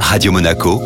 Radio Monaco,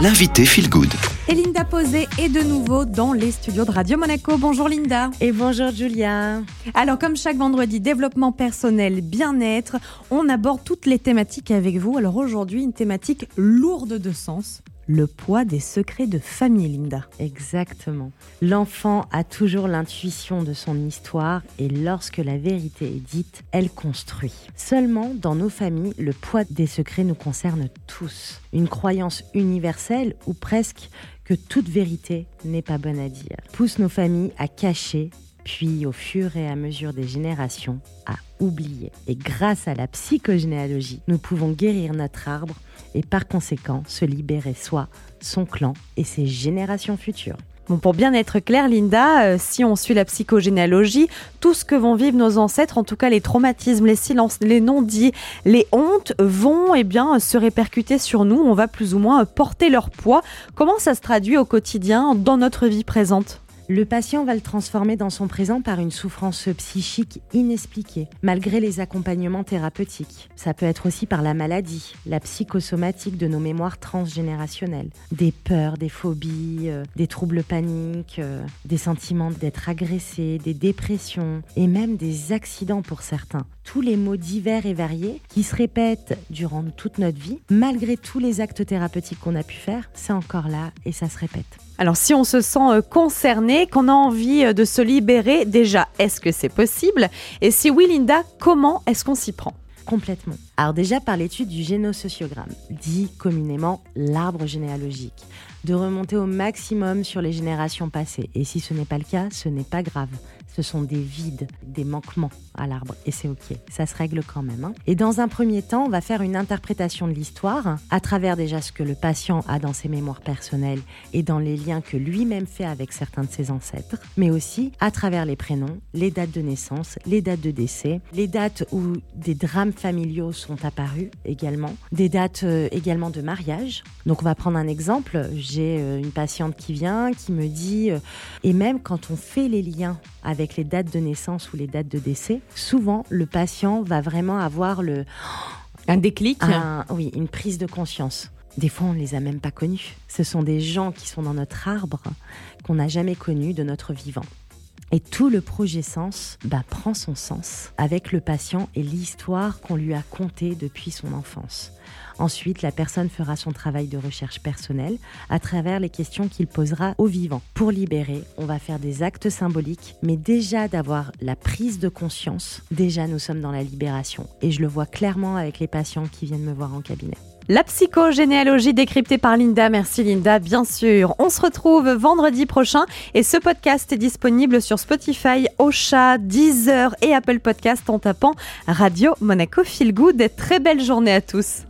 l'invité Feel Good. Et Linda Posé est de nouveau dans les studios de Radio Monaco. Bonjour Linda. Et bonjour Julia. Alors comme chaque vendredi, développement personnel, bien-être, on aborde toutes les thématiques avec vous. Alors aujourd'hui, une thématique lourde de sens, le poids des secrets de famille, Linda. Exactement. L'enfant a toujours l'intuition de son histoire et lorsque la vérité est dite, elle construit. Seulement, dans nos familles, le poids des secrets nous concerne tous. Une croyance universelle ou presque que toute vérité n'est pas bonne à dire pousse nos familles à cacher puis au fur et à mesure des générations, à oublier. Et grâce à la psychogénéalogie, nous pouvons guérir notre arbre et par conséquent se libérer soi, son clan et ses générations futures. Bon, pour bien être clair, Linda, euh, si on suit la psychogénéalogie, tout ce que vont vivre nos ancêtres, en tout cas les traumatismes, les silences, les non-dits, les hontes, vont eh bien, se répercuter sur nous. On va plus ou moins porter leur poids. Comment ça se traduit au quotidien dans notre vie présente? Le patient va le transformer dans son présent par une souffrance psychique inexpliquée, malgré les accompagnements thérapeutiques. Ça peut être aussi par la maladie, la psychosomatique de nos mémoires transgénérationnelles, des peurs, des phobies, euh, des troubles paniques, euh, des sentiments d'être agressé, des dépressions et même des accidents pour certains. Tous les mots divers et variés qui se répètent durant toute notre vie, malgré tous les actes thérapeutiques qu'on a pu faire, c'est encore là et ça se répète. Alors si on se sent euh, qu'on a envie euh, de se libérer, déjà, est-ce que c'est possible? Et si oui, Linda, comment est-ce qu'on s'y prend? Complètement. Alors déjà par l'étude du génosociogramme, dit communément l'arbre généalogique, de remonter au maximum sur les générations passées. Et si ce n'est pas le cas, ce n'est pas grave. Ce sont des vides, des manquements à l'arbre. Et c'est OK. Ça se règle quand même. Hein. Et dans un premier temps, on va faire une interprétation de l'histoire à travers déjà ce que le patient a dans ses mémoires personnelles et dans les liens que lui-même fait avec certains de ses ancêtres, mais aussi à travers les prénoms, les dates de naissance, les dates de décès, les dates où des drames familiaux sont apparus également, des dates euh, également de mariage. Donc on va prendre un exemple. Euh, une patiente qui vient, qui me dit, euh, et même quand on fait les liens avec les dates de naissance ou les dates de décès, souvent le patient va vraiment avoir le... Un déclic Oui, une prise de conscience. Des fois, on ne les a même pas connus. Ce sont des gens qui sont dans notre arbre qu'on n'a jamais connus de notre vivant. Et tout le projet sens bah, prend son sens avec le patient et l'histoire qu'on lui a contée depuis son enfance. Ensuite, la personne fera son travail de recherche personnelle à travers les questions qu'il posera au vivant. Pour libérer, on va faire des actes symboliques, mais déjà d'avoir la prise de conscience, déjà nous sommes dans la libération. Et je le vois clairement avec les patients qui viennent me voir en cabinet. La psychogénéalogie décryptée par Linda. Merci Linda, bien sûr. On se retrouve vendredi prochain et ce podcast est disponible sur Spotify, Ocha, Deezer et Apple Podcast en tapant Radio Monaco Feel Good. Très belle journée à tous.